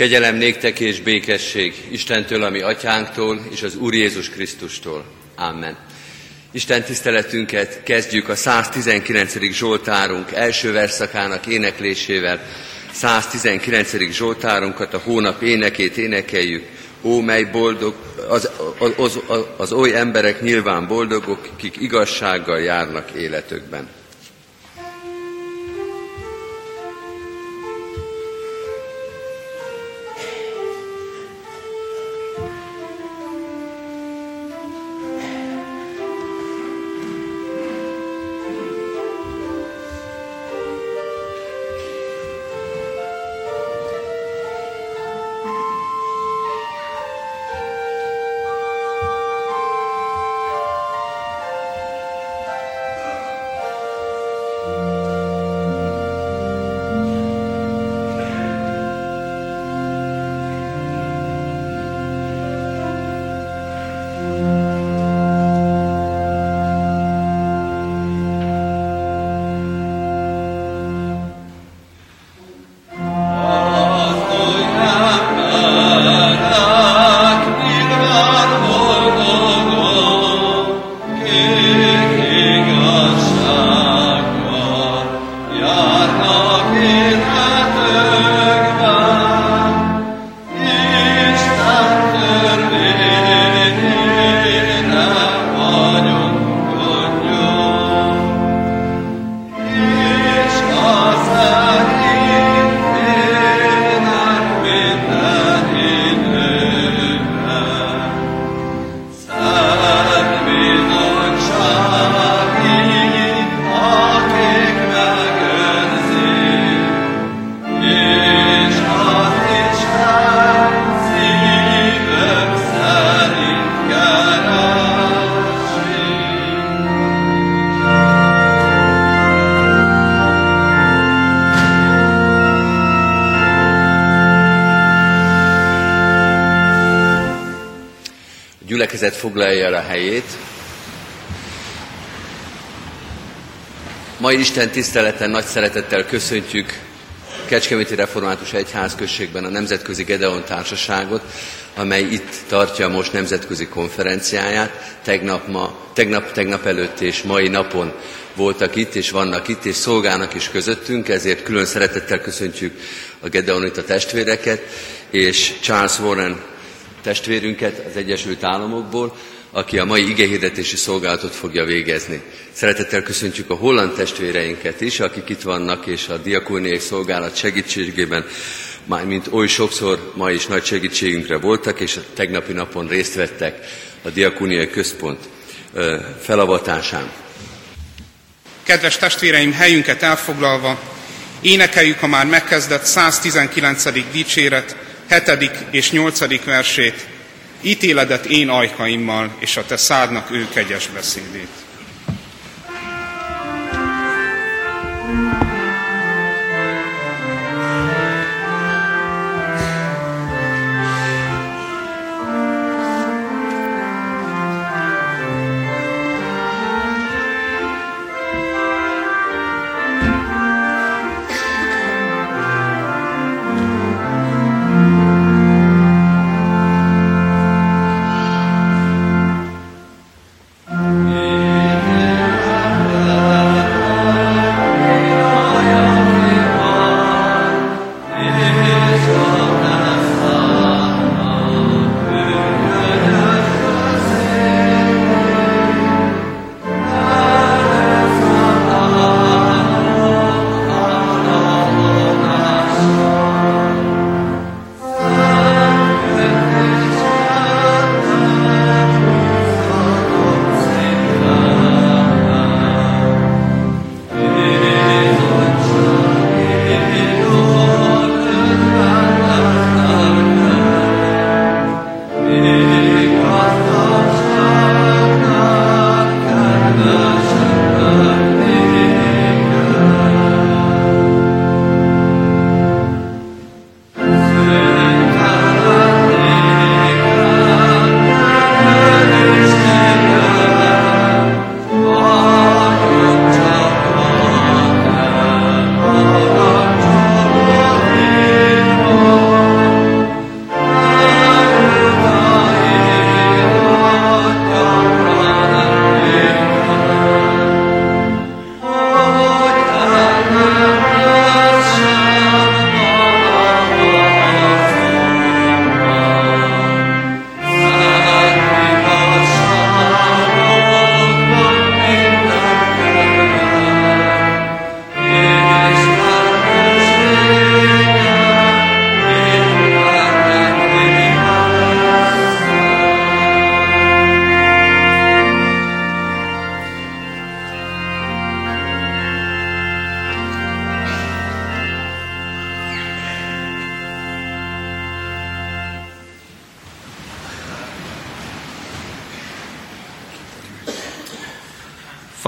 Kegyelem néktek és békesség Istentől, ami atyánktól, és az Úr Jézus Krisztustól. Amen. Isten tiszteletünket kezdjük a 119. Zsoltárunk első verszakának éneklésével. 119. Zsoltárunkat, a hónap énekét énekeljük. Ó, mely boldog, az, az, az, az oly emberek nyilván boldogok, kik igazsággal járnak életükben. Gyülekezet foglalja el a helyét. Mai Isten tiszteleten nagy szeretettel köszöntjük Kecskeméti Református Egyház községben a Nemzetközi Gedeon Társaságot, amely itt tartja most nemzetközi konferenciáját. Tegnap, ma, tegnap, tegnap előtt és mai napon voltak itt, és vannak itt, és szolgálnak is közöttünk, ezért külön szeretettel köszöntjük a Gedeonita testvéreket, és Charles Warren testvérünket az Egyesült Államokból, aki a mai igehirdetési szolgálatot fogja végezni. Szeretettel köszöntjük a holland testvéreinket is, akik itt vannak, és a diakóniai szolgálat segítségében már mint oly sokszor ma is nagy segítségünkre voltak, és a tegnapi napon részt vettek a diakóniai központ felavatásán. Kedves testvéreim, helyünket elfoglalva, énekeljük a már megkezdett 119. dicséret, hetedik és nyolcadik versét, ítéledet én ajkaimmal, és a te szádnak ő kegyes beszédét.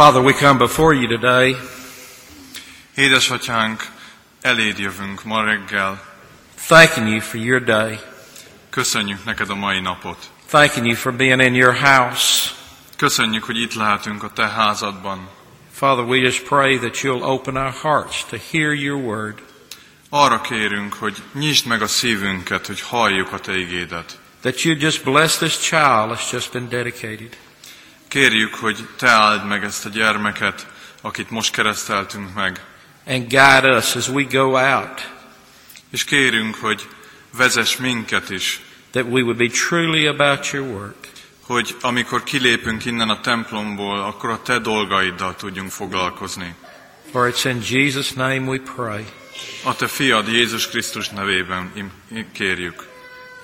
Father, we come before you today Édesatyánk, eléd jövünk ma reggel. thanking you for your day, Köszönjük neked a mai napot. thanking you for being in your house. Köszönjük, hogy itt lehetünk a te házadban. Father, we just pray that you'll open our hearts to hear your word. Arra kérünk, hogy nyisd meg a szívünket, hogy halljuk a te igédet. That you just bless this child that's just been dedicated. Kérjük, hogy te áld meg ezt a gyermeket, akit most kereszteltünk meg. And guide us as we go out, És kérünk, hogy vezess minket is, that we would be truly about your work. hogy amikor kilépünk innen a templomból, akkor a te dolgaiddal tudjunk foglalkozni. For it's in Jesus' name we pray. A te fiad Jézus Krisztus nevében kérjük.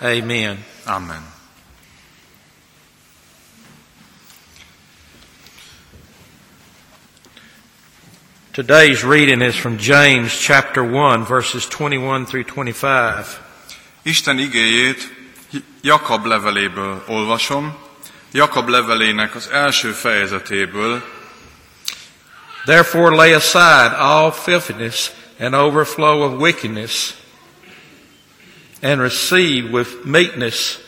Amen. Amen. Today's reading is from James chapter 1, verses 21 through 25. Isten igéjét Jakab leveléből olvasom, Jakab levelének az első fejezetéből, Therefore lay aside all filthiness and overflow of wickedness, and receive with meekness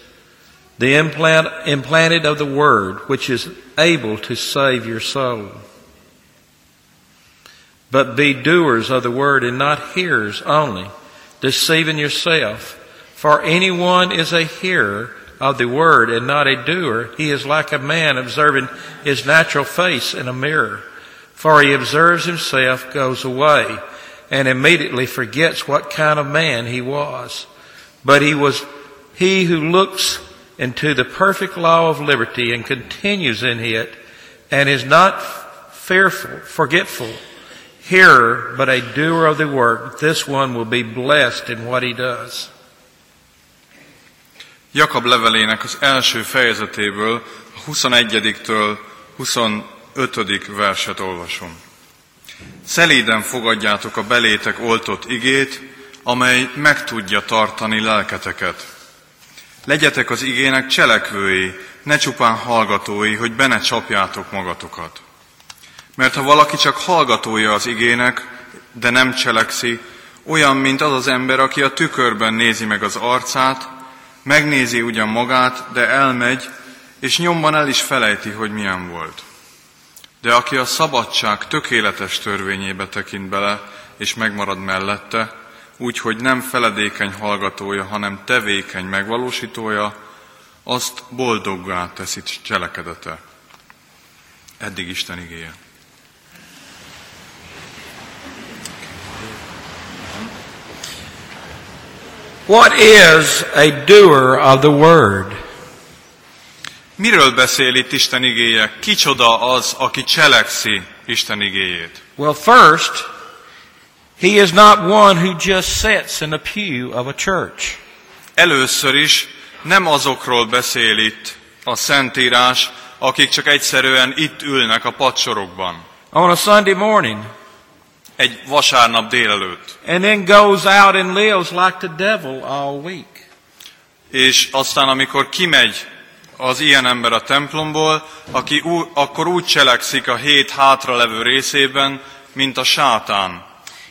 the implant, implanted of the word, which is able to save your soul. But be doers of the word and not hearers only, deceiving yourself. For anyone is a hearer of the word and not a doer, he is like a man observing his natural face in a mirror. For he observes himself, goes away, and immediately forgets what kind of man he was. But he was he who looks into the perfect law of liberty and continues in it, and is not fearful, forgetful, hearer, but a doer of the work, this one will be blessed in what he does. Jakab levelének az első fejezetéből, a 21-től 25. verset olvasom. Szelíden fogadjátok a belétek oltott igét, amely meg tudja tartani lelketeket. Legyetek az igének cselekvői, ne csupán hallgatói, hogy be ne csapjátok magatokat. Mert ha valaki csak hallgatója az igének, de nem cselekszi, olyan, mint az az ember, aki a tükörben nézi meg az arcát, megnézi ugyan magát, de elmegy, és nyomban el is felejti, hogy milyen volt. De aki a szabadság tökéletes törvényébe tekint bele, és megmarad mellette, úgy, hogy nem feledékeny hallgatója, hanem tevékeny megvalósítója, azt boldoggá teszi cselekedete. Eddig Isten igéje. What is a doer of the word? Miről beszél itt Isten igéje? Kicsoda az, aki cselekszi Isten igéjét? Well, first, he is not one who just sits in the pew of a church. Először is nem azokról beszél itt a Szentírás, akik csak egyszerűen itt ülnek a padsorokban. on a Sunday morning Egy vasárnap délelőtt. and then goes out and lives like the devil all week. És aztán, amikor kimegy az ilyen ember a templomból, aki ú, akkor úgy cselekszik a hét hátralevő részében, mint a sátán.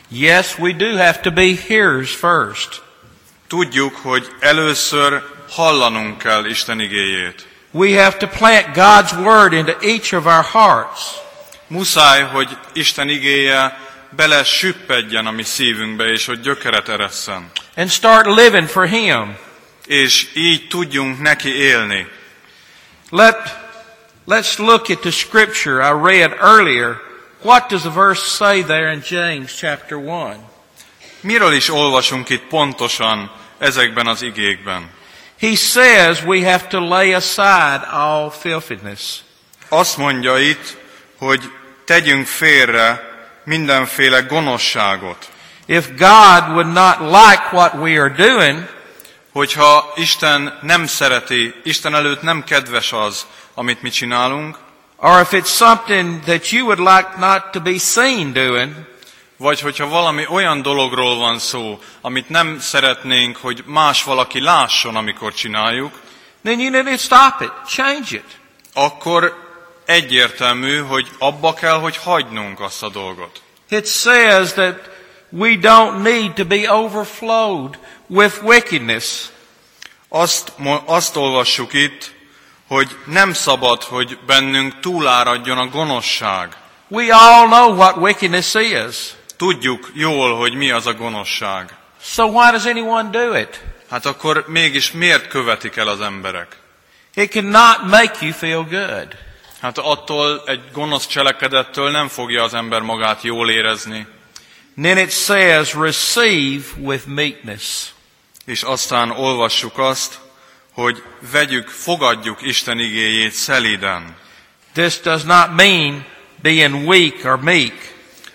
Yes, we do have to be hearers first. Tudjuk, hogy először hallanunk kell Isten igéjét. We have to plant God's word into each of our hearts. Muszáj, hogy Isten igéje bele süppedjen a mi szívünkbe, és hogy gyökeret eresszen. and start living for Him. És így tudjunk neki élni. Let, let's look at the scripture I read earlier. What does the verse say there in James chapter 1? Miről is olvasunk itt pontosan ezekben az igékben? He says we have to lay aside all filthiness. Azt mondja itt, hogy tegyünk félre mindenféle gonoszságot. If God would not like what we are doing, Hogyha Isten nem szereti, Isten előtt nem kedves az, amit mi csinálunk, or if it's something that you would like not to be seen doing, vagy hogyha valami olyan dologról van szó, amit nem szeretnénk, hogy más valaki lásson, amikor csináljuk, then you need to stop it, change it. akkor egyértelmű, hogy abba kell, hogy hagynunk azt a dolgot. It says that we don't need to be overflowed with wickedness. Azt, azt olvassuk itt, hogy nem szabad, hogy bennünk túláradjon a gonoszság. We all know what wickedness is. Tudjuk jól, hogy mi az a gonoszság. So why does anyone do it? Hát akkor mégis miért követik el az emberek? It cannot make you feel good. Hát attól egy gonosz cselekedettől nem fogja az ember magát jól érezni. Then it says, receive with meekness. És aztán olvassuk azt, hogy vegyük, fogadjuk Isten igéjét szelíden. This does not mean being weak or meek.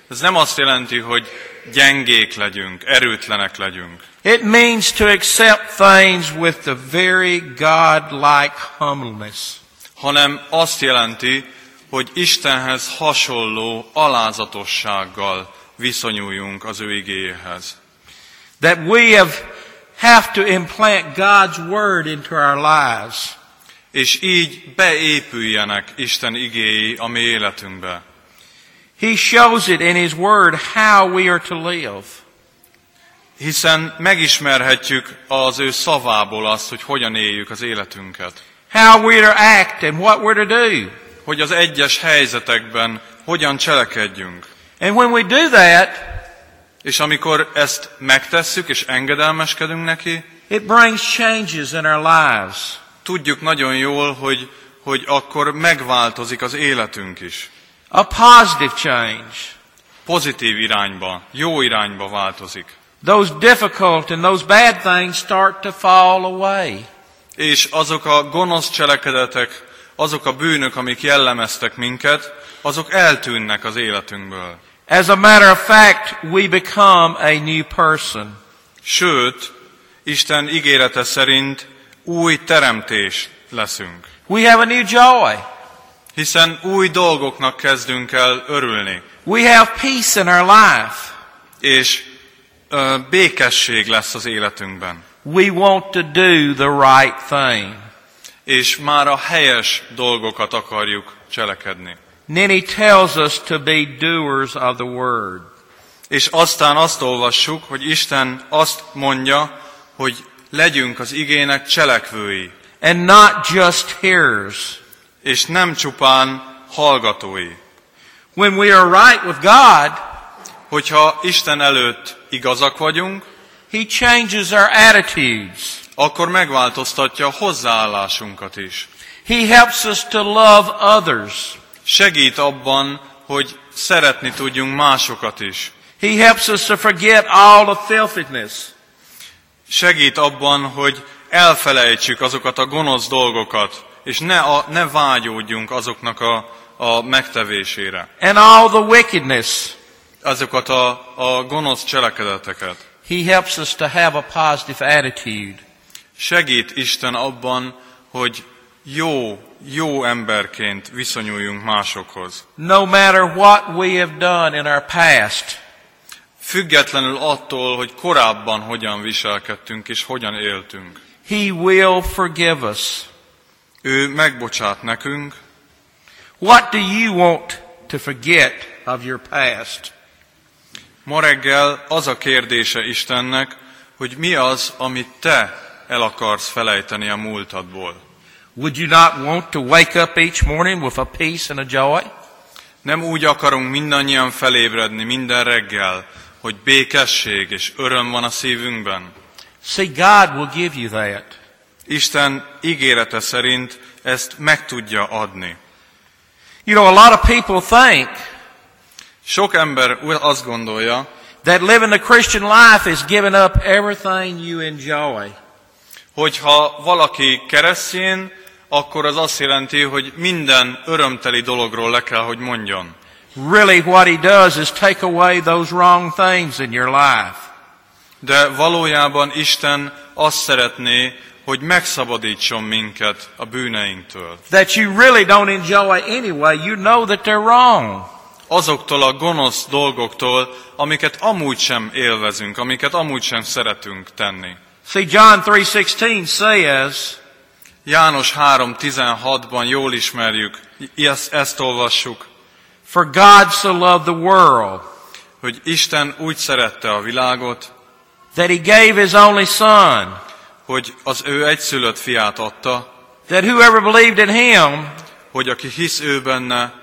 Ez nem azt jelenti, hogy gyengék legyünk, erőtlenek legyünk, It means to accept things with the very God-like humbleness. Hanem azt jelenti, hogy Istenhez hasonló alázatossággal viszonyuljunk az ő igéjéhez. That we have, have to implant God's Word into our lives. És így beépüljenek Isten igéi a mi életünkbe. He shows it in His Word how we are to live. Hiszen megismerhetjük az ő szavából azt, hogy hogyan éljük az életünket. How we're to act and what we're to do. Hogy az egyes helyzetekben hogyan cselekedjünk. And when we do that, És amikor ezt megtesszük és engedelmeskedünk neki, it brings changes in our lives. tudjuk nagyon jól, hogy, hogy akkor megváltozik az életünk is. A positive change. Pozitív irányba, jó irányba változik. Those difficult and those bad things start to fall away. És azok a gonosz cselekedetek, azok a bűnök, amik jellemeztek minket, azok eltűnnek az életünkből. As a matter of fact, we become a new person. Sőt, Isten ígérete szerint új teremtés leszünk. We have a new joy. Hiszen új dolgoknak kezdünk el örülni. We have peace in our life. És ö, békesség lesz az életünkben. We want to do the right thing. És már a helyes dolgokat akarjuk cselekedni. And then he tells us to be doers of the word. És aztán azt olvassuk, hogy Isten azt mondja, hogy legyünk az igének cselekvői, And not just hearers. és nem csupán hallgatói. When we are right with God, Hogyha Isten előtt igazak vagyunk, he changes our attitudes. akkor megváltoztatja a hozzáállásunkat is. He helps us to love others. Segít abban, hogy szeretni tudjunk másokat is. He helps us to forget all the filthiness. Segít abban, hogy elfelejtsük azokat a gonosz dolgokat, és ne, a, ne vágyódjunk azoknak a, a megtevésére. and all the wickedness. Azokat a, a gonosz cselekedeteket. He helps us to have a positive attitude. Segít Isten abban, hogy jó, jó emberként viszonyuljunk másokhoz. No matter what we have done in our past, Függetlenül attól, hogy korábban hogyan viselkedtünk és hogyan éltünk. He will forgive us. Ő megbocsát nekünk, What do you want to forget of your past? Ma reggel az a kérdése Istennek, hogy mi az, amit te el akarsz felejteni a múltadból. Would you not want to wake up each morning with a peace and a joy? Nem úgy akarunk mindannyian felébredni minden reggel, hogy békesség és öröm van a szívünkben. See, God will give you that. Isten ígérete szerint ezt meg tudja adni. You know, a lot of people think Sok ember azt gondolja, that living the Christian life is giving up everything you enjoy. hogy ha valaki keresztény, akkor az azt jelenti, hogy minden örömteli dologról le kell, hogy mondjon. Really, what He does is take away those wrong things in your life. De valójában Isten azt szeretné, hogy megszabadítson minket a bűneinktől. That you really don't enjoy anyway. You know that they're wrong. Azoktól a gonosz dolgoktól, amiket amúgy sem élvezünk, amiket amúgy sem szeretünk tenni. See, John 3.16 says, János 3.16-ban jól ismerjük, ezt, ezt olvassuk, For God so loved the world hogy Isten úgy szerette a világot, that he gave his only son, hogy az ő egyszülött fiát adta, that whoever believed in him hogy aki hisz ő benne,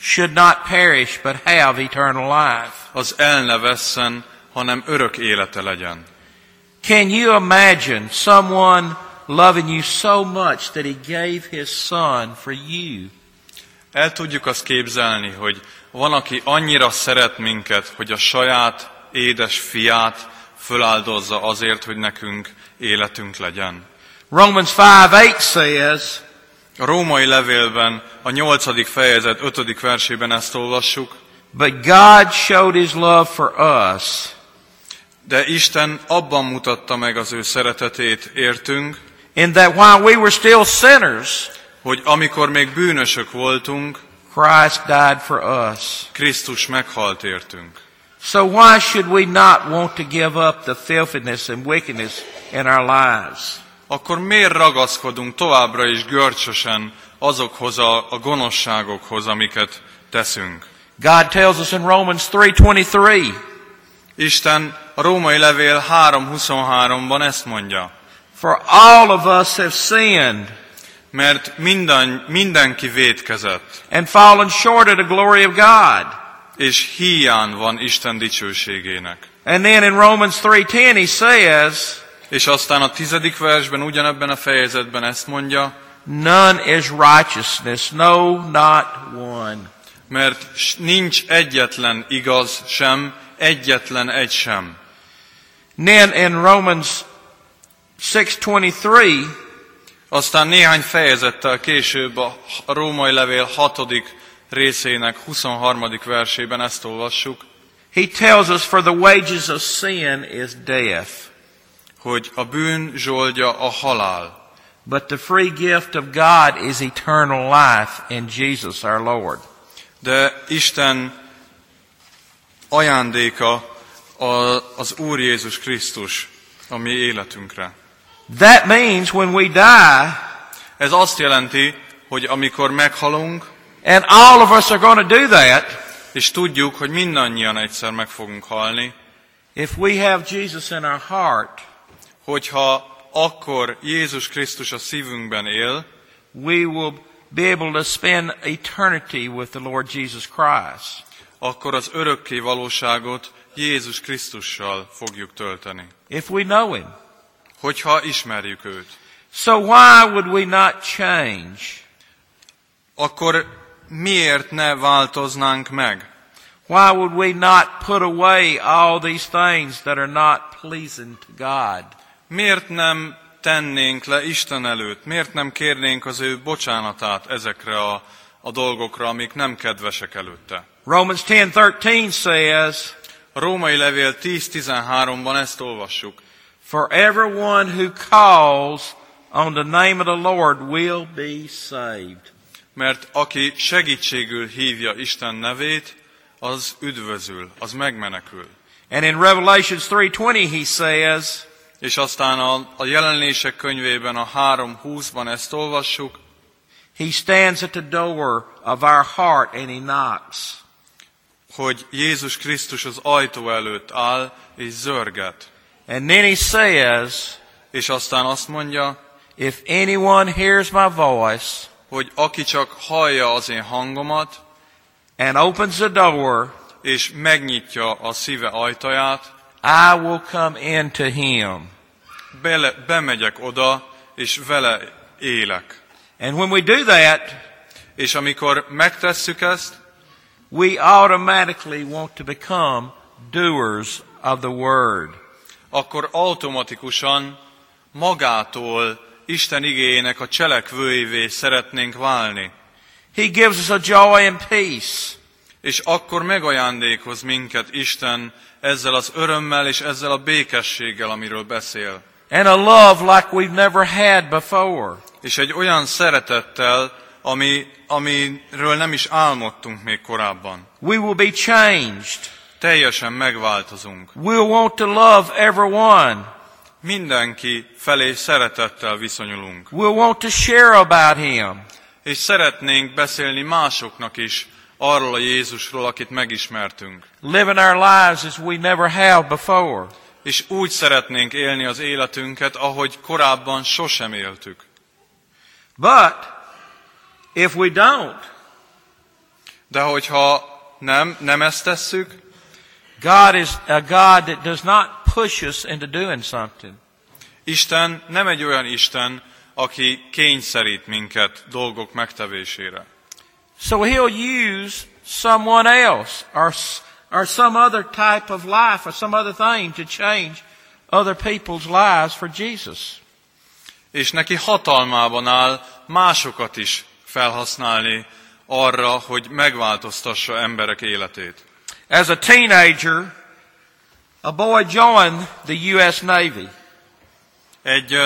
should not perish but have eternal life. az el ne vesszen, hanem örök élete legyen. Can you imagine someone loving you so much that he gave his son for you? El tudjuk azt képzelni, hogy van, aki annyira szeret minket, hogy a saját édes fiát föláldozza azért, hogy nekünk életünk legyen. Romans 5 8 says, A római levélben, a nyolcadik fejezet ötödik versében ezt olvassuk, But God showed his love for us de Isten abban mutatta meg az ő szeretetét értünk, in that while we were still sinners, hogy amikor még bűnösök voltunk, Christ died for us. Krisztus meghalt értünk. So why should we not want to give up the filthiness and wickedness in our lives? Akkor miért ragaszkodunk továbbra is görcsösen azokhoz a, a gonoszságokhoz, amiket teszünk? God tells us in Romans 3:23, Isten a római levél 3.23-ban ezt mondja, For all of us have sinned mert minden, mindenki vétkezett, and fallen short of the glory of God. és hiány van Isten dicsőségének. And then in Romans 3:10 he says, És aztán a tizedik versben, ugyanebben a fejezetben ezt mondja, None is righteousness, no, not one. mert nincs egyetlen igaz sem, egyetlen egy sem. Then in Romans 6:23, Aztán néhány fejezettel később a a római levél hatodik részének 23. versében ezt olvassuk, he tells us, For the wages of sin is death, hogy a bűn zsoldja a halál, but the free gift of God is eternal life in Jesus our Lord. de Isten ajándéka az Úr Jézus Krisztus a mi életünkre. That means when we die, Ez azt jelenti, hogy amikor meghalunk, and all of us are going to do that, és tudjuk, hogy mindannyian egyszer meg fogunk halni, if we have Jesus in our heart, hogyha akkor Jézus Krisztus a szívünkben él, we will be able to spend eternity with the Lord Jesus Christ. akkor az örökké valóságot Jézus Krisztussal fogjuk tölteni. If we know Him. Hogyha ismerjük őt. So why would we not change? Akkor miért ne változnánk meg? Why would we not put away all these things that are not pleasing to God? Miért nem tennénk le Isten előtt? Miért nem kérnénk az ő bocsánatát ezekre a, a dolgokra, amik nem kedvesek előtte? Romans 10:13 says, A római levél 10.13-ban ezt olvassuk. "For everyone who calls on the name of the Lord will be saved." Mert aki segítségül hívja Isten nevét, az üdvözül, az megmenekül. And in Revelations 3:20 he says, És aztán a, a jelenések könyvében a 3.20-ban ezt olvassuk, He stands at the door of our heart and he knocks. hogy Jézus Krisztus az ajtó előtt áll és zörget. And then he says, És aztán azt mondja, If anyone hears my voice hogy aki csak hallja az én hangomat, and opens the door, és megnyitja a szíve ajtaját, I will come into him. bele, bemegyek oda, és vele élek. And when we do that, És amikor megtesszük ezt, we automatically want to become doers of the word. akkor automatikusan magától Isten igéjének a cselekvőivé szeretnénk válni. He gives us a joy and peace. És akkor megajándékoz minket Isten ezzel az örömmel és ezzel a békességgel, amiről beszél. And a love like we've never had before. És egy olyan szeretettel, ami, amiről nem is álmodtunk még korábban. We will be changed. Teljesen megváltozunk. We'll want to love everyone. mindenki felé szeretettel viszonyulunk. We'll want to share about Him. És szeretnénk beszélni másoknak is arról a Jézusról, akit megismertünk. Living our lives as we never have before. És úgy szeretnénk élni az életünket, ahogy korábban sosem éltük. But if we don't, De hogyha nem, nem ezt tesszük, God is a God that does not push us into doing something. Isten nem egy olyan Isten, aki kényszerít minket dolgok megtevésére. So he'll use someone else or, or some other type of life or some other thing to change other people's lives for Jesus. És neki hatalmában áll másokat is felhasználni arra, hogy megváltoztassa emberek életét. As a teenager, a boy joined the U.S. Navy. Egy,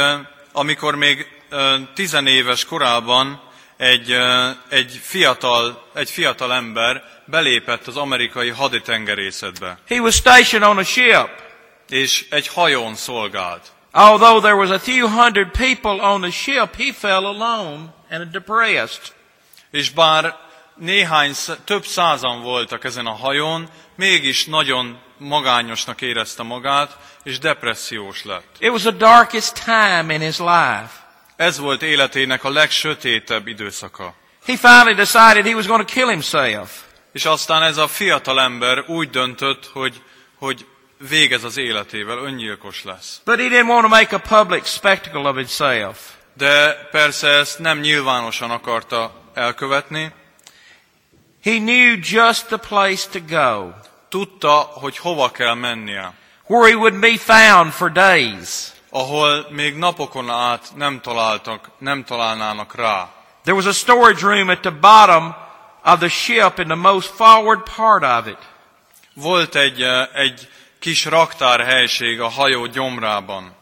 amikor még tizenéves korában egy, egy, fiatal, egy fiatal ember belépett az amerikai haditengerészetbe, He was stationed on a ship. és egy hajón szolgált. Although there was a few hundred people on the ship, he felt alone and depressed. És bár néhány, több százan voltak ezen a hajón, mégis nagyon magányosnak érezte magát, és depressziós lett. It was the darkest time in his life. Ez volt életének a legsötétebb időszaka. He finally decided he was going to kill himself. És aztán ez a fiatal ember úgy döntött, hogy, hogy végez az életével, öngyilkos lesz. But he didn't want to make a public spectacle of himself. De persze ezt nem nyilvánosan akarta elkövetni. He knew just the place to go, Tudta, hogy hova kell mennie, where he wouldn't be found for days. Ahol még napokon át nem találtak, nem találnának rá. There was a storage room at the bottom of the ship in the most forward part of it. Volt egy, eh, egy kis raktárhelység a hajó gyomrában.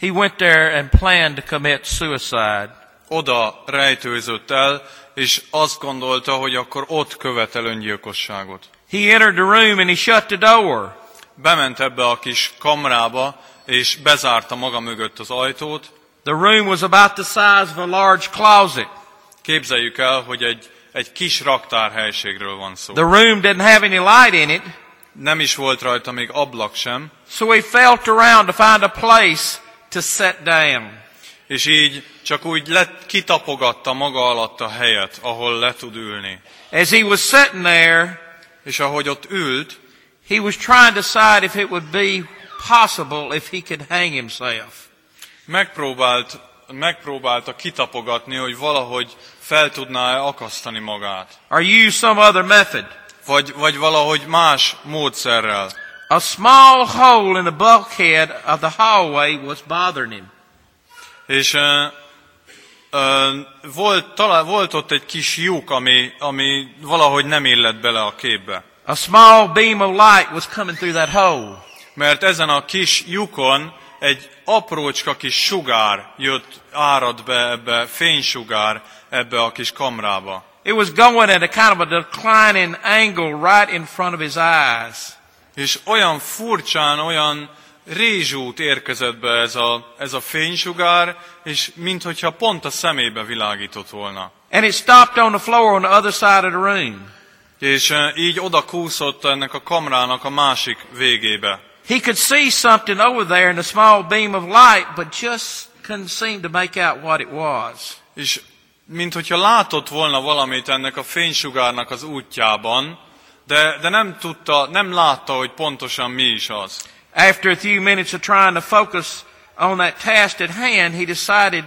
He went there and planned to commit suicide. Oda rejtőzött el, és azt gondolta, hogy akkor ott követel öngyilkosságot. He entered the room and he shut the door. Bement ebbe a kis kamrába, és bezárta maga mögött az ajtót. The room was about the size of a large closet. Képzeljük el, hogy egy, egy kis raktárhelységről van szó. The room didn't have any light in it, Nem is volt rajta még ablak sem, so he felt around to find a place to sit down. és így csak úgy lett, kitapogatta maga alatt a helyet, ahol le tud ülni. As he was sitting there, És ahogy ott ült, he was trying to decide if it would be possible if he could hang himself. megpróbált, megpróbálta kitapogatni, hogy valahogy fel tudná akasztani magát. Or use some other method. Vagy, vagy valahogy más módszerrel. A small hole in the bulkhead of the hallway was bothering him. És uh, uh, volt, talán, volt ott egy kis lyuk, ami, ami valahogy nem illett bele a képbe. A small beam of light was coming through that hole. Mert ezen a kis lyukon egy aprócska kis sugár jött, árad be ebbe, fénysugár ebbe a kis kamrába. It was going at a kind of a declining angle right in front of his eyes. És olyan furcsán, olyan rézsút érkezett be ez a, ez a fénysugár, és minthogyha pont a szemébe világított volna. And it stopped on the floor on the other side of the room. És eh, így oda kúszott ennek a kamrának a másik végébe. He could see something over there in the small beam of light, but just couldn't seem to make out what it was. És mint hogyha látott volna valamit ennek a fénysugárnak az útjában, de, de nem tudta, nem látta, hogy pontosan mi is az. After a few minutes of trying to focus on that task at hand, he decided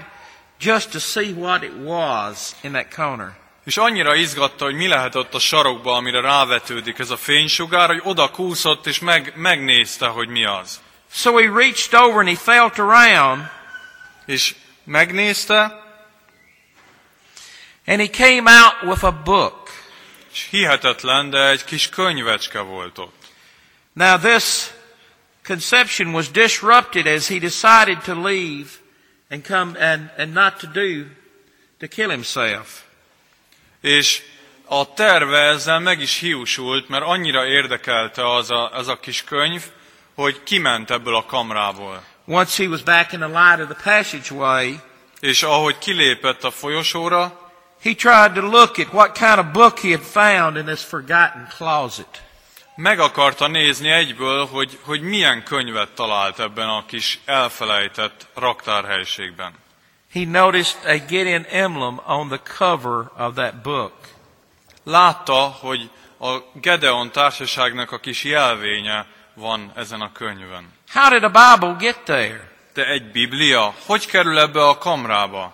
just to see what it was in that corner. És annyira izgatta, hogy mi lehet ott a sarokba, amire rávetődik ez a fénysugár, hogy oda kúszott és meg, megnézte, hogy mi az. So he reached over and he felt around És megnézte, and he came out with a book. és hihetetlen, de egy kis könyvecske volt ott. Now this conception was disrupted as he decided to leave and come and, and not to do, to kill himself. És a terve ezzel meg is hiúsult, mert annyira érdekelte az a, az a kis könyv, hogy kiment ebből a kamrából. once he was back in the light of the passageway, És ahogy kilépett a folyosóra, he tried to look at what kind of book he had found in this forgotten closet. meg akarta nézni egyből, hogy, hogy milyen könyvet talált ebben a kis elfelejtett raktárhelyiségben. He noticed a Gideon emblem on the cover of that book. Látta, hogy a Gedeon társaságnak a kis jelvénye van ezen a könyvön. How did a Bible get there? De egy Biblia hogy kerül ebbe a kamrába?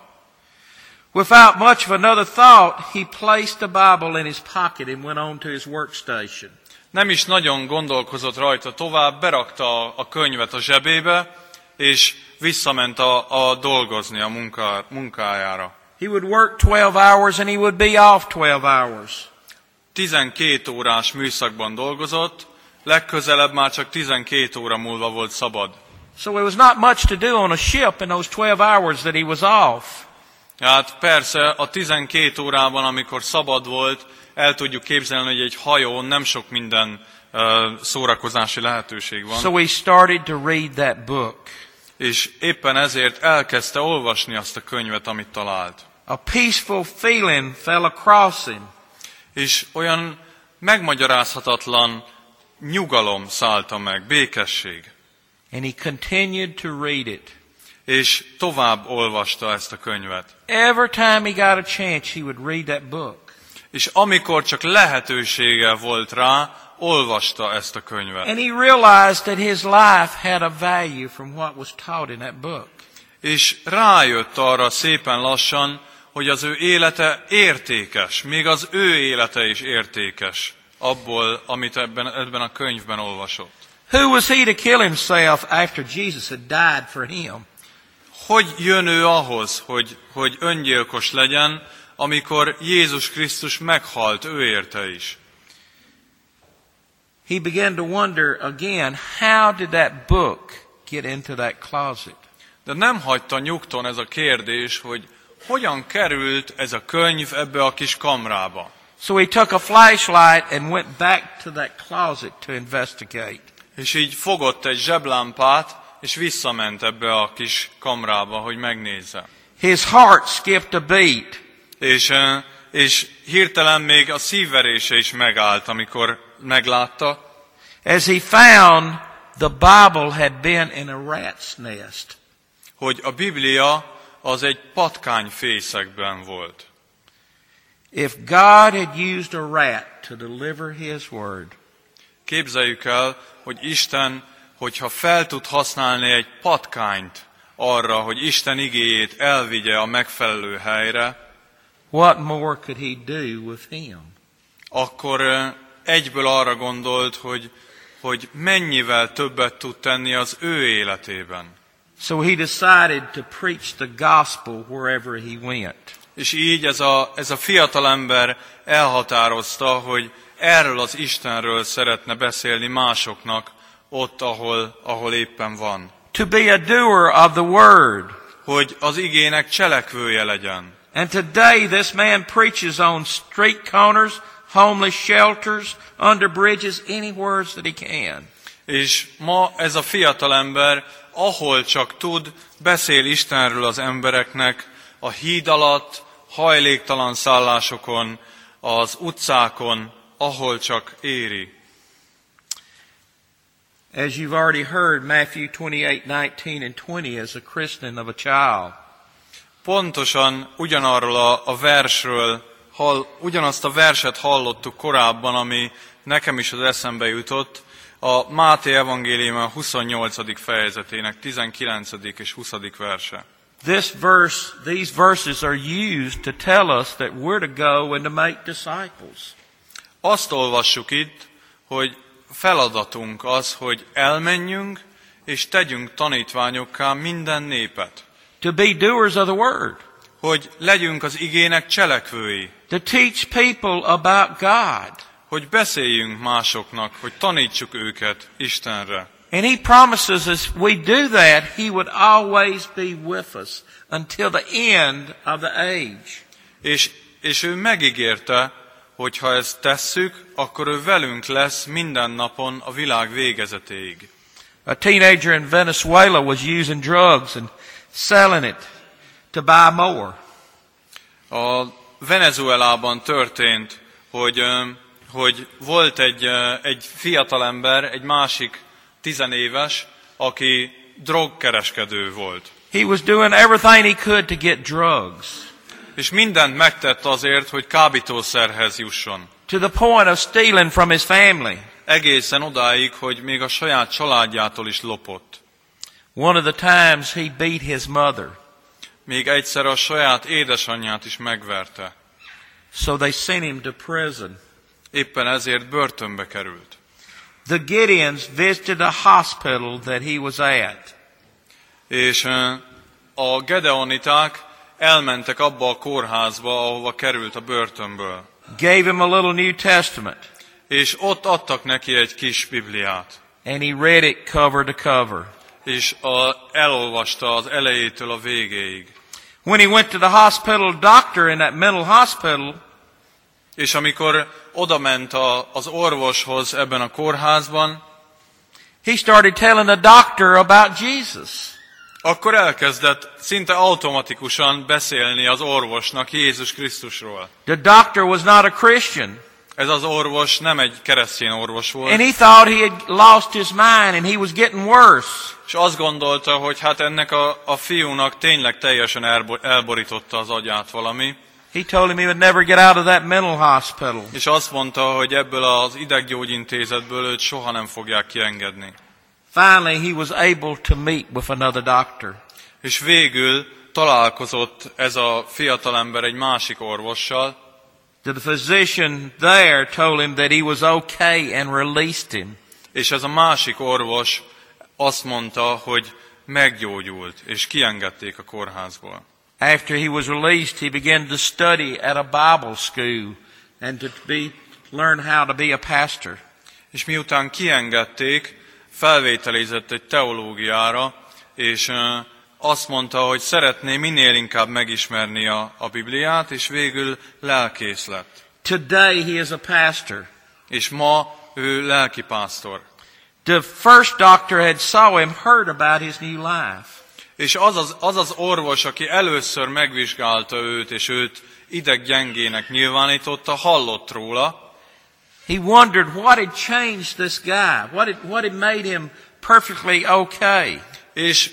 Without much of another thought, he placed the Bible in his pocket and went on to his workstation. Nem is nagyon gondolkozott rajta tovább, berakta a, könyvet a zsebébe, és visszament a, a dolgozni a munká, munkájára. He would work 12 hours and he would be off 12 hours. 12 órás műszakban dolgozott, legközelebb már csak 12 óra múlva volt szabad. So there was not much to do on a ship in those 12 hours that he was off. Hát persze a 12 órában, amikor szabad volt, el tudjuk képzelni, hogy egy hajón nem sok minden uh, szórakozási lehetőség van. So he started to read that book. És éppen ezért elkezdte olvasni azt a könyvet, amit talált. A peaceful feeling fell across him. És olyan megmagyarázhatatlan nyugalom szállta meg, békesség. And he continued to read it. És tovább olvasta ezt a könyvet. Every time he got a chance, he would read that book. És amikor csak lehetősége volt rá, olvasta ezt a könyvet. And he realized that his life had a value from what was taught in that book. És rájött arra szépen lassan, hogy az ő élete értékes, még az ő élete is értékes abból, amit ebben, ebben a könyvben olvasott. Who was he to kill himself after Jesus had died for him? Hogy jön ő ahhoz, hogy, hogy öngyilkos legyen, amikor Jézus Krisztus meghalt ő érte is? He began to wonder again, how did that book get into that closet? De nem hagyta nyugton ez a kérdés, hogy hogyan került ez a könyv ebbe a kis kamrába. So he took a flashlight and went back to that closet to investigate. És így fogott egy zseblámpát, és visszament ebbe a kis kamrába, hogy megnézze. His heart skipped a beat. És, és hirtelen még a szívverése is megállt, amikor meglátta, as he found the Bible had been in a rat's nest. hogy a Biblia az egy patkányfészekben volt. If God had used a rat to deliver his word, Képzeljük el, hogy Isten, hogyha fel tud használni egy patkányt arra, hogy Isten igéjét elvigye a megfelelő helyre, what more could he do with him? akkor egyből arra gondolt, hogy, hogy mennyivel többet tud tenni az ő életében. So he decided to preach the gospel wherever he went. És így ez a, ez a fiatal ember elhatározta, hogy erről az Istenről szeretne beszélni másoknak ott, ahol, ahol éppen van. To be a doer of the word. Hogy az igének cselekvője legyen. And today this man preaches on street corners, homeless shelters, under bridges, anywhere that he can. És ma ez a fiatal ember, ahol csak tud, beszél Istenről az embereknek, a híd alatt, hajléktalan szállásokon, az utcákon, ahol csak éri. As you've already heard, Matthew 28, 19 and 20 is a christening of a child. Pontosan ugyanarról a, a versről, hall, ugyanazt a verset hallottuk korábban, ami nekem is az eszembe jutott, a Máté evangélium a 28. fejezetének 19. és 20. verse. This verse, these verses are used to tell us that we're to go and to make disciples. Azt olvassuk itt, hogy feladatunk az, hogy elmenjünk és tegyünk tanítványokká minden népet. To be doers of the word. Hogy legyünk az igének cselekvői. To teach people about God. Hogy beszéljünk másoknak, hogy tanítsuk őket Istenre. And he promises as we do that, he would always be with us until the end of the age. És, és ő megígérte, hogy ha ezt tesszük, akkor ő velünk lesz minden napon a világ végezetéig. A teenager in Venezuela was using drugs and selling it to buy more. A Venezuelában történt, hogy, hogy volt egy, egy fiatalember, egy másik tizenéves, aki drogkereskedő volt. He was doing everything he could to get drugs És mindent megtett azért, hogy kábítószerhez jusson. to the point of stealing from his family. Egészen odáig, hogy még a saját családjától is lopott. One of the times he beat his mother. Még egyszer a saját édesanyját is megverte. So they sent him to prison. Éppen ezért börtönbe került. The Gideons visited a hospital that he was at. És a gedeoniták elmentek abba a kórházba, ahova került a börtönből. Gave him a little New Testament. És ott adtak neki egy kis Bibliát. And he read it cover to cover. És a, elolvasta az elejétől a végéig. When he went to the hospital doctor in that mental hospital, És amikor odament a, az orvoshoz ebben a kórházban, he started telling the doctor about Jesus. akkor elkezdett szinte automatikusan beszélni az orvosnak Jézus Krisztusról. The doctor was not a Christian. Ez az orvos nem egy keresztény orvos volt, And he thought he had lost his mind and he was getting worse. És azt gondolta, hogy hát ennek a, a fiúnak tényleg teljesen elbo- elborította az agyát valami, He told him he would never get out of that mental hospital. és azt mondta, hogy ebből az ideggyógyintézetből őt soha nem fogják kiengedni. Finally, he was able to meet with another doctor. És végül találkozott ez a fiatalember egy másik orvossal, The physician there told him that he was okay and released him. és ez a másik orvos azt mondta, hogy meggyógyult, és kiengedték a kórházból. After he was released, he began to study at a Bible school and to be, learn how to be a pastor. És miután kiengedték, felvételizett egy teológiára, és ö, azt mondta, hogy szeretné minél inkább megismerni a, a Bibliát, és végül lelkész lett. Today, he is a pastor. És ma ő lelkipásztor. The first doctor had saw him, heard about his new life. És az az, az az orvos, aki először megvizsgálta őt, és őt ideggyengének nyilvánította, hallott róla, He wondered what had changed this guy, what had, what had made him perfectly okay. és,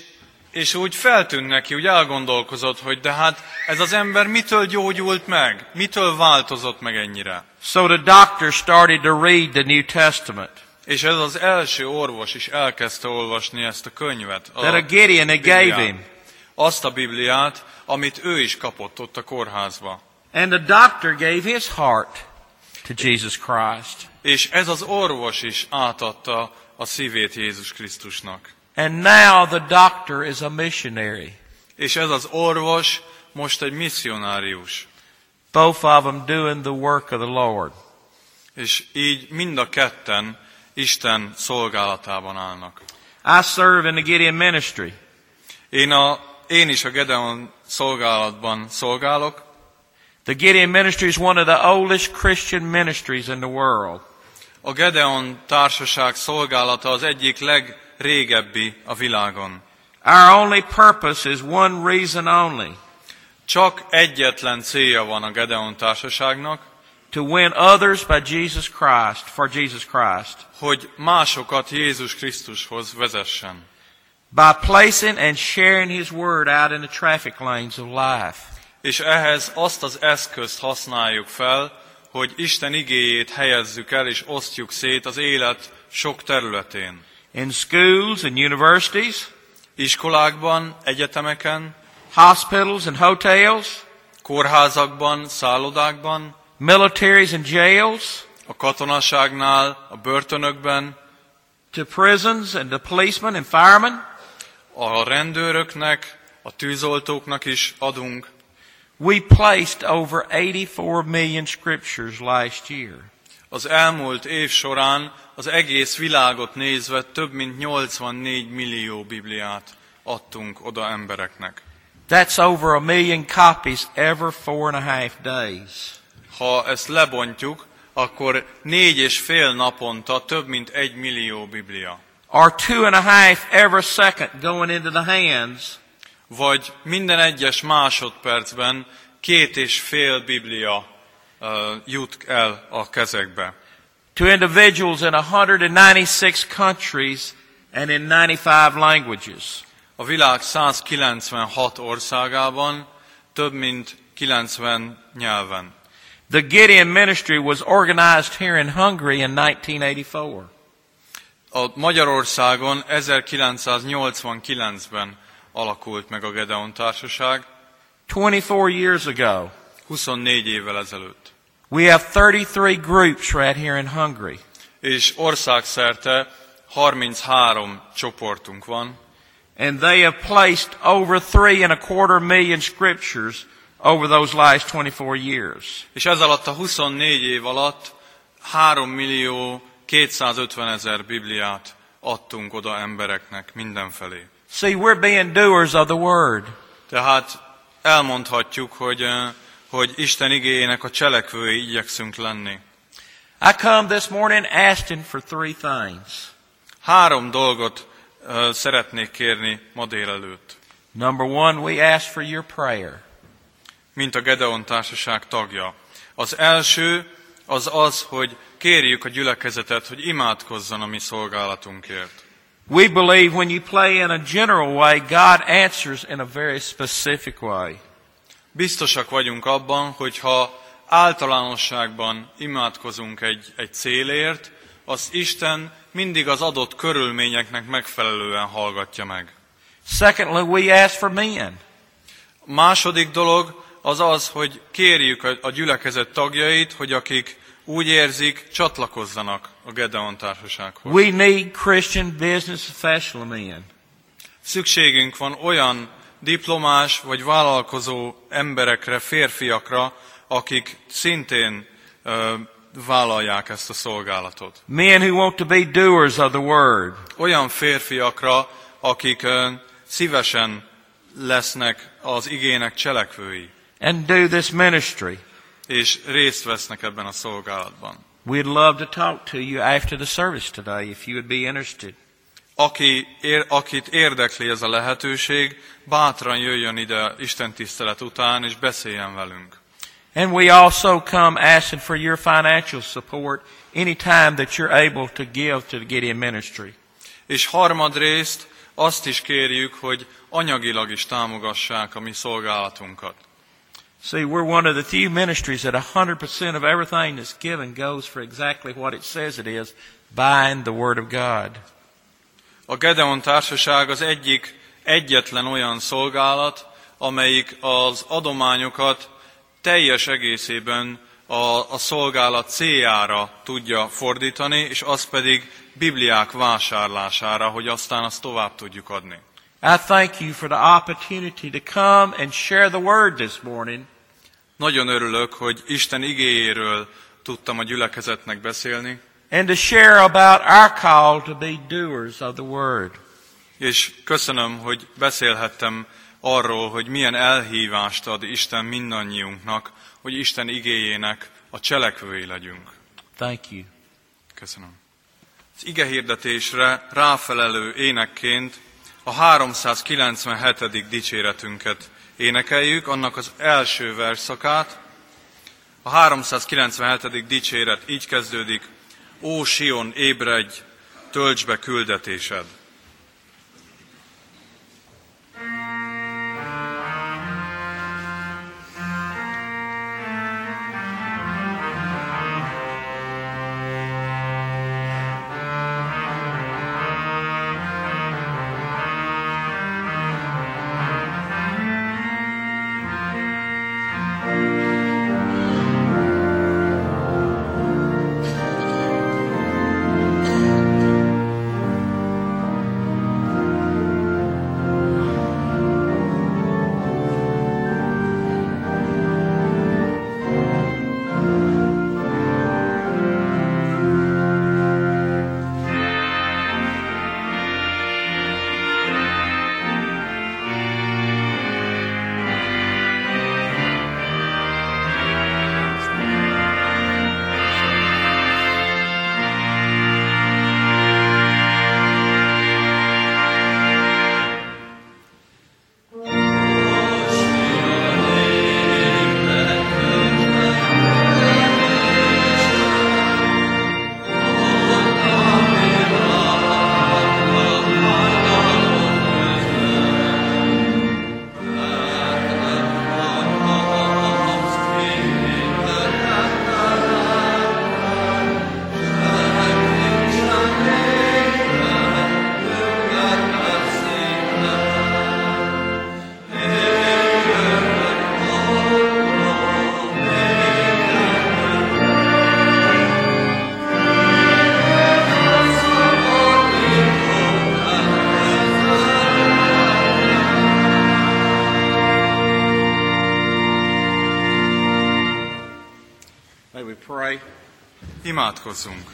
és úgy feltűnt neki, úgy elgondolkozott, hogy de hát ez az ember mitől gyógyult meg? Mitől változott meg ennyire? So the doctor started to read the New Testament És ez az első orvos is elkezdte olvasni ezt a könyvet. A that a Gideon had gave him. Azt a Bibliát, amit ő is kapott ott a kórházba. And the doctor gave his heart to Jesus Christ. És ez az orvos is átadta a szívét Jézus Krisztusnak. And now the doctor is a missionary. És ez az orvos most egy misszionárius. Both of them doing the work of the Lord. És így mind a ketten Isten szolgálatában állnak. I serve in the Gideon ministry. Én, a, én is a Gedeon szolgálatban szolgálok, The Gideon ministry is one of the oldest Christian ministries in the world. A Gedeon társaság szolgálata az egyik legrégebbi a világon. Our only purpose is one reason only Csak egyetlen célja van a Gedeon társaságnak, to win others by Jesus Christ, for Jesus Christ, hogy másokat Jézus Krisztushoz vezessen. by placing and sharing His Word out in the traffic lanes of life. És ehhez azt az eszközt használjuk fel, hogy Isten igéjét helyezzük el és osztjuk szét az élet sok területén. In schools and universities, Iskolákban, egyetemeken, hospitals and hotels, kórházakban, szállodákban, militaries and jails, a katonaságnál, a börtönökben, to prisons and to policemen and firemen. a rendőröknek, a tűzoltóknak is adunk. We placed over 84 million scriptures last year. Az elmúlt év során az egész világot nézve több mint 84 millió Bibliát adtunk oda embereknek. That's over a million copies every four and a half days. Ha ezt lebontjuk, akkor négy és fél naponta több mint egy millió Biblia. or two and a half every second going into the hands, vagy minden egyes másodpercben két és fél Biblia uh, jut el a kezekbe. to individuals in 196 countries and in 95 languages. A világ 196 országában, több mint 90 nyelven. The Gideon ministry was organized here in Hungary in 1984. A Magyarországon 1989-ben alakult meg a Gedeon Társaság, 24 years ago, 24 évvel ezelőtt. we have 33 groups right here in Hungary. És országszerte 33 csoportunk van, And they have placed over three and a quarter million scriptures over those last 24 years. és ez alatt a 24 év alatt 3 millió 250 ezer Bibliát adtunk oda embereknek mindenfelé. See, we're being doers of the word. Tehát elmondhatjuk, hogy, eh, hogy Isten igéjének a cselekvői igyekszünk lenni. I come this morning asking for three things. Három dolgot uh, szeretnék kérni ma délelőtt. Number one, we ask for your prayer. Mint a Gedeon társaság tagja. Az első az az, hogy kérjük a gyülekezetet, hogy imádkozzon a mi szolgálatunkért. We believe when you play in a general way, God answers in a very specific way. Biztosak vagyunk abban, hogy ha általánosságban imádkozunk egy, egy célért, az Isten mindig az adott körülményeknek megfelelően hallgatja meg. Secondly, we ask for men. Második dolog az az, hogy kérjük a, gyülekezet tagjait, hogy akik úgy érzik, csatlakozzanak a Gedeon társasághoz. We need Christian business professional men. Szükségünk van olyan diplomás vagy vállalkozó emberekre, férfiakra, akik szintén ö, vállalják ezt a szolgálatot. Men who want to be doers of the word. Olyan férfiakra, akik ö, szívesen lesznek az igének cselekvői, and do this ministry. és részt vesznek ebben a szolgálatban. We'd love to talk to you after the service today if you would be interested. Aki, ér, akit érdekli ez a lehetőség, bátran jöjjön ide Isten tisztelet után, és beszéljen velünk. And we also come asking for your financial support anytime that you're able to give to the Gideon ministry. És harmadrészt azt is kérjük, hogy anyagilag is támogassák a mi szolgálatunkat. See, we're one of the few ministries that 100% of everything that's given goes for exactly what it says it is, buying the Word of God. A Gedeon Társaság az egyik egyetlen olyan szolgálat, amelyik az adományokat teljes egészében a, a szolgálat céljára tudja fordítani, és az pedig Bibliák vásárlására, hogy aztán azt tovább tudjuk adni. I thank you for the opportunity to come and share the Word this morning. Nagyon örülök, hogy Isten igéjéről tudtam a gyülekezetnek beszélni, and to share about our call to be doers of the word. és köszönöm, hogy beszélhettem arról, hogy milyen elhívást ad Isten mindannyiunknak, hogy Isten igéjének a cselekvői legyünk. Thank you. Köszönöm. Az ige hirdetésre ráfelelő énekként a 397. dicséretünket énekeljük, annak az első verszakát. A 397. dicséret így kezdődik, Ó Sion, ébredj, tölts be küldetésed! Imádkozzunk!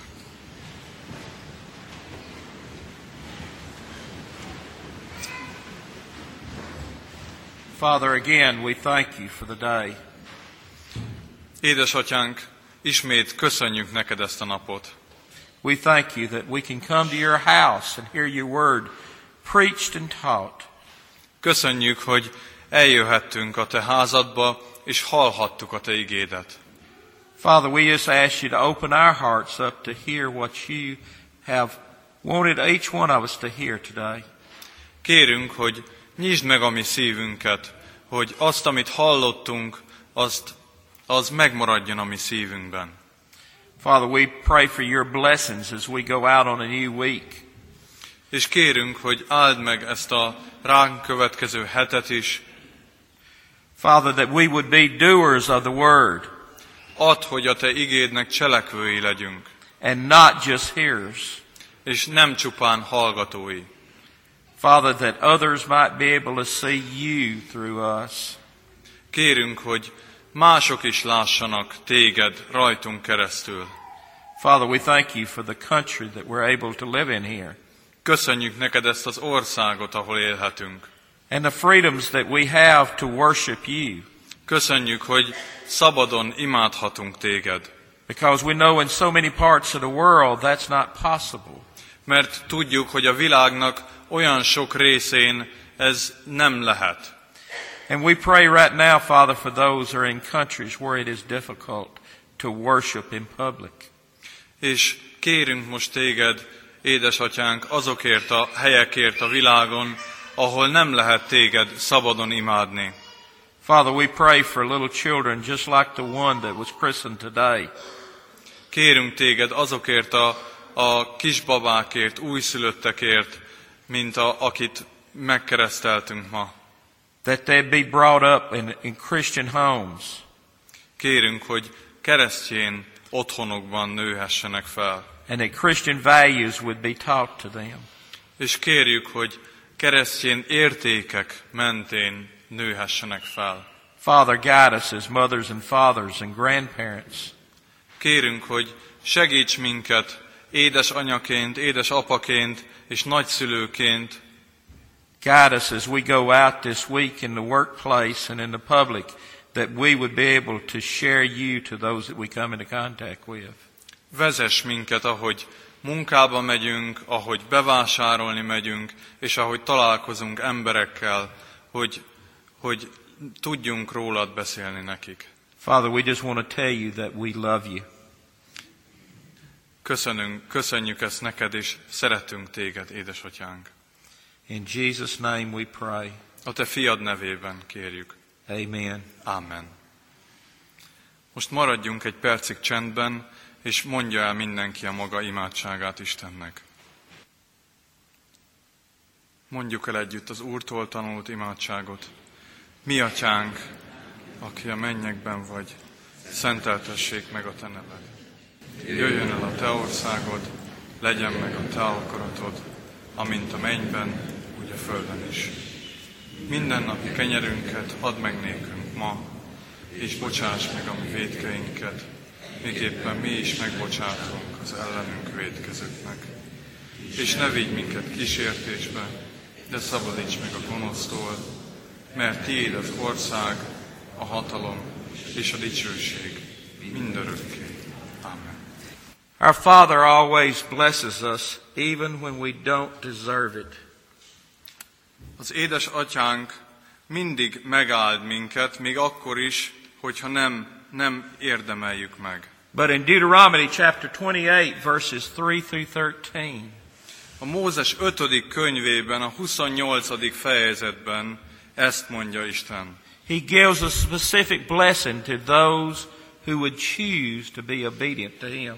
Father, again, we thank you for the day. Édesatyánk, ismét köszönjük neked ezt a napot. We thank you that we can come to your house and hear your word preached and taught. Köszönjük, hogy eljöhettünk a te házadba, és hallhattuk a te igédet. Father, we just ask you to open our hearts up to hear what you have wanted each one of us to hear today. Kérünk, hogy nyisd meg a mi szívünket, hogy azt, amit hallottunk, azt, az megmaradjon a mi szívünkben. Father, we pray for your blessings as we go out on a new week. És kérünk, hogy áld meg ezt a ránk következő hetet is, Father, that we would be doers of the word add, hogy a te igédnek cselekvői legyünk, and not just hearers. és nem csupán hallgatói. Father, that others might be able to see you through us. Kérünk, hogy mások is lássanak téged rajtunk keresztül. Father, we thank you for the country that we're able to live in here Köszönjük neked ezt az országot, ahol élhetünk. and the freedoms that we have to worship you. Köszönjük, hogy szabadon imádhatunk téged, Because we know in so many parts of the world that's not possible. mert tudjuk, hogy a világnak olyan sok részén ez nem lehet. And we pray right now, Father, for those who are in countries where it is difficult to worship in public. És kérünk most téged, édesatyánk, azokért a helyekért a világon, ahol nem lehet téged szabadon imádni. Father, we pray for little children just like the one that was christened today. Kérünk téged azokért a, a kisbabákért, újszülöttekért, mint a, akit megkereszteltünk ma. That they'd be brought up in, in Christian homes. Kérünk, hogy keresztjén otthonokban nőhessenek fel. And that Christian values would be taught to them. És kérjük, hogy keresztjén értékek mentén nőhessenek fel. Father, guide us as mothers and fathers and grandparents. Kérünk, hogy segíts minket édesanyaként, édesapaként és nagyszülőként, Guide us as we go out this week in the workplace and in the public, that we would be able to share you to those that we come into contact with. vezess minket, ahogy munkába megyünk, ahogy bevásárolni megyünk, és ahogy találkozunk emberekkel, hogy, hogy tudjunk rólad beszélni nekik. Father, we just want to tell you that we love you. Köszönünk, köszönjük ezt neked, és szeretünk téged, édesatyánk. In Jesus' name we pray. A te fiad nevében kérjük. Amen. Amen. Most maradjunk egy percig csendben, és mondja el mindenki a maga imádságát Istennek. Mondjuk el együtt az Úrtól tanult imádságot. Mi atyánk, aki a mennyekben vagy, szenteltessék meg a te neved. Jöjjön el a te országod, legyen meg a te akaratod, amint a mennyben, úgy a földön is. Minden napi kenyerünket add meg nékünk ma, és bocsáss meg a mi védkeinket, miképpen mi is megbocsátunk az ellenünk védkezőknek. És ne vigy minket kísértésbe, de szabadíts meg a gonosztól, mert tiéd az ország, a hatalom és a dicsőség mindörökké. Amen. Our Father always blesses us, even when we don't deserve it. Az édes atyánk mindig megáld minket, még akkor is, hogyha nem, nem érdemeljük meg. But in Deuteronomy chapter 28, verses 3 through 13, A Mózes 5. könyvében, a 28. fejezetben ezt mondja Isten. he gives a specific blessing to those who would choose to be obedient to him.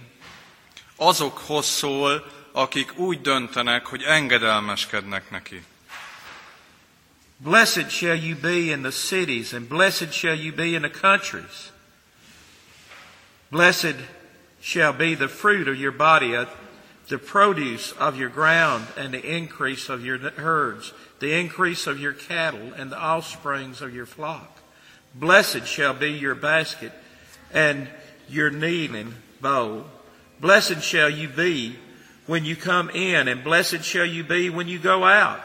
Azokhoz szól, akik úgy döntenek, hogy engedelmeskednek neki. Blessed shall you be in the cities, and blessed shall you be in the countries. Blessed shall be the fruit of your body, the produce of your ground, and the increase of your herds, the increase of your cattle, and the offsprings of your flock. Blessed shall be your basket and your kneading bowl. Blessed shall you be when you come in, and blessed shall you be when you go out.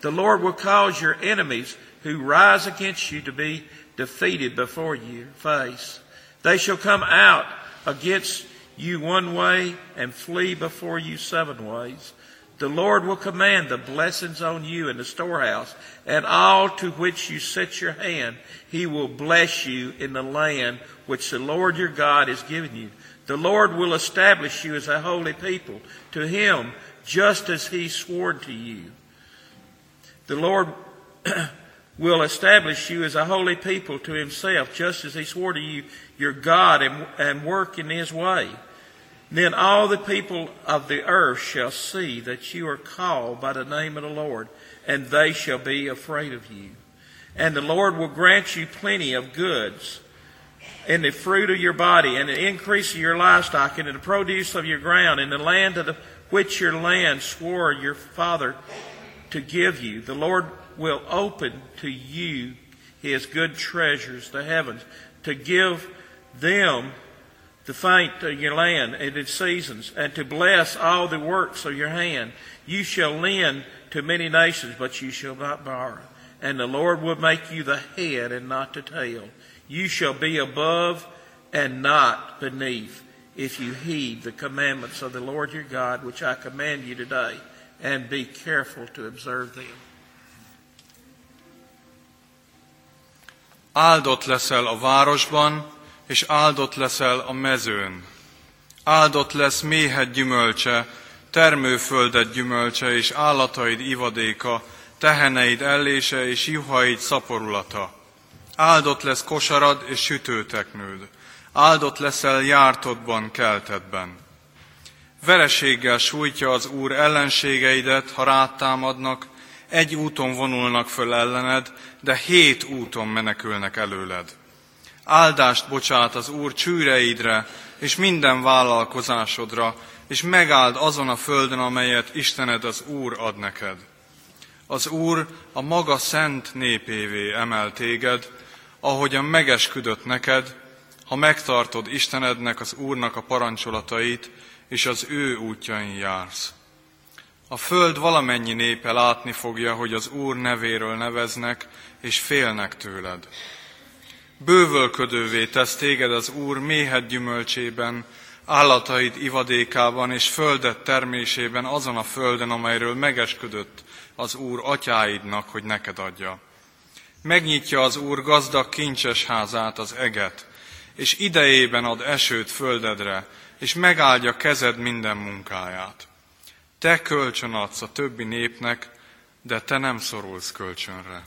The Lord will cause your enemies who rise against you to be defeated before your face. They shall come out against you one way and flee before you seven ways. The Lord will command the blessings on you in the storehouse and all to which you set your hand. He will bless you in the land which the Lord your God has given you. The Lord will establish you as a holy people to him just as he swore to you. The Lord will establish you as a holy people to himself just as he swore to you, your God, and, and work in his way. Then all the people of the earth shall see that you are called by the name of the Lord, and they shall be afraid of you. And the Lord will grant you plenty of goods in the fruit of your body, and the increase of your livestock, and in the produce of your ground, in the land of the, which your land swore your father to give you. The Lord will open to you his good treasures, the heavens, to give them to faint of your land in its seasons, and to bless all the works of your hand. You shall lend to many nations, but you shall not borrow. And the Lord will make you the head and not the tail. You shall be above and not beneath, if you heed the commandments of the Lord your God, which I command you today, and be careful to observe them. Áldott leszel a városban, és áldott leszel a mezőn. Áldott lesz méhed gyümölcse, termőföldet gyümölcse, és állataid ivadéka, teheneid ellése, és juhaid szaporulata. Áldott lesz kosarad és sütőteknőd. Áldott leszel jártodban, keltedben. Vereséggel sújtja az Úr ellenségeidet, ha rátámadnak, egy úton vonulnak föl ellened, de hét úton menekülnek előled. Áldást bocsát az Úr csűreidre és minden vállalkozásodra, és megáld azon a földön, amelyet Istened az Úr ad neked. Az Úr a maga szent népévé emel téged, ahogyan megesküdött neked, ha megtartod Istenednek, az Úrnak a parancsolatait, és az ő útjain jársz. A föld valamennyi népe látni fogja, hogy az Úr nevéről neveznek, és félnek tőled. Bővölködővé tesz téged az Úr méhed gyümölcsében, állataid ivadékában és földet termésében azon a földön, amelyről megesküdött az Úr atyáidnak, hogy neked adja. Megnyitja az Úr gazdag kincses házát, az eget, és idejében ad esőt földedre, és megáldja kezed minden munkáját. Te kölcsön adsz a többi népnek, de te nem szorulsz kölcsönre.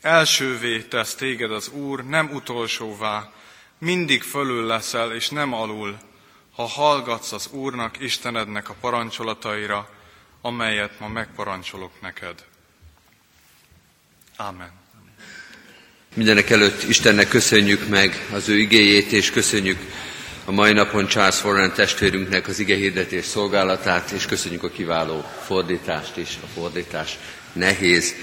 Elsővé tesz téged az Úr, nem utolsóvá, mindig fölül leszel, és nem alul, ha hallgatsz az Úrnak, Istenednek a parancsolataira, amelyet ma megparancsolok neked. Amen. Mindenek előtt Istennek köszönjük meg az ő igéjét, és köszönjük a mai napon Charles Foran testvérünknek az igehirdetés szolgálatát, és köszönjük a kiváló fordítást is. A fordítás nehéz,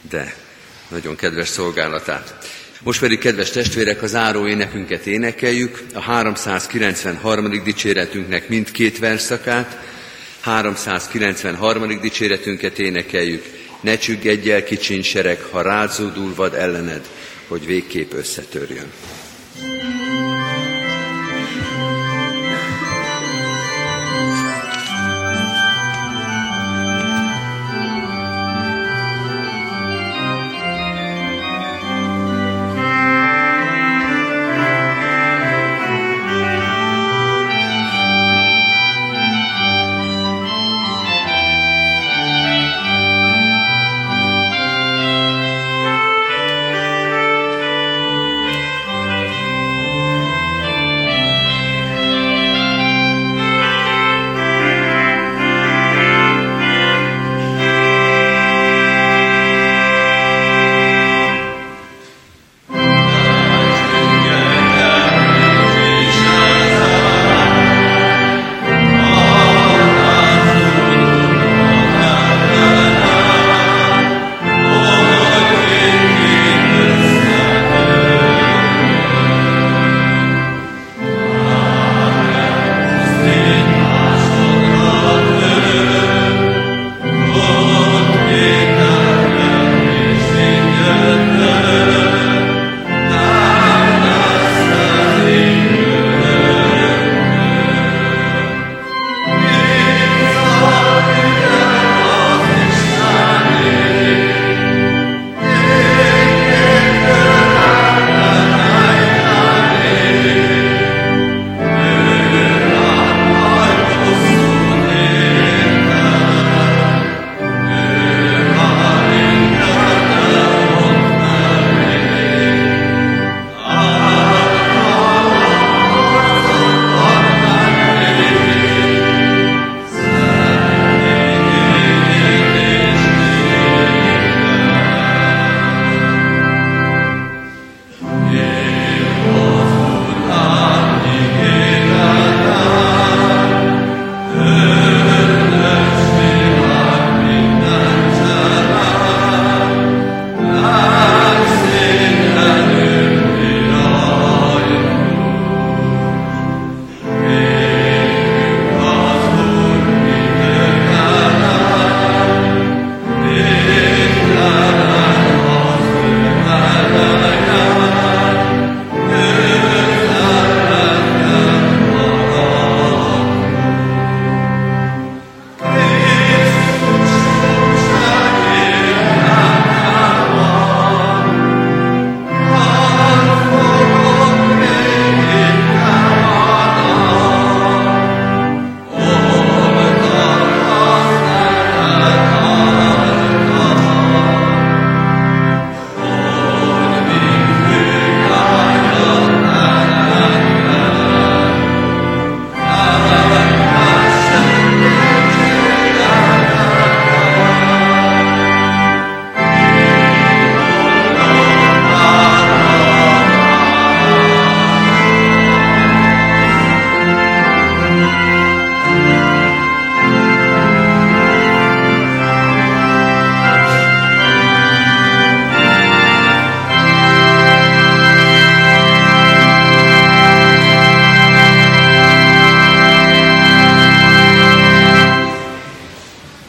de nagyon kedves szolgálatát. Most pedig, kedves testvérek, az áró énekünket énekeljük, a 393. dicséretünknek mindkét verszakát, 393. dicséretünket énekeljük, ne csüggedj el kicsinsereg, ha rázódul vad ellened, hogy végképp összetörjön. thank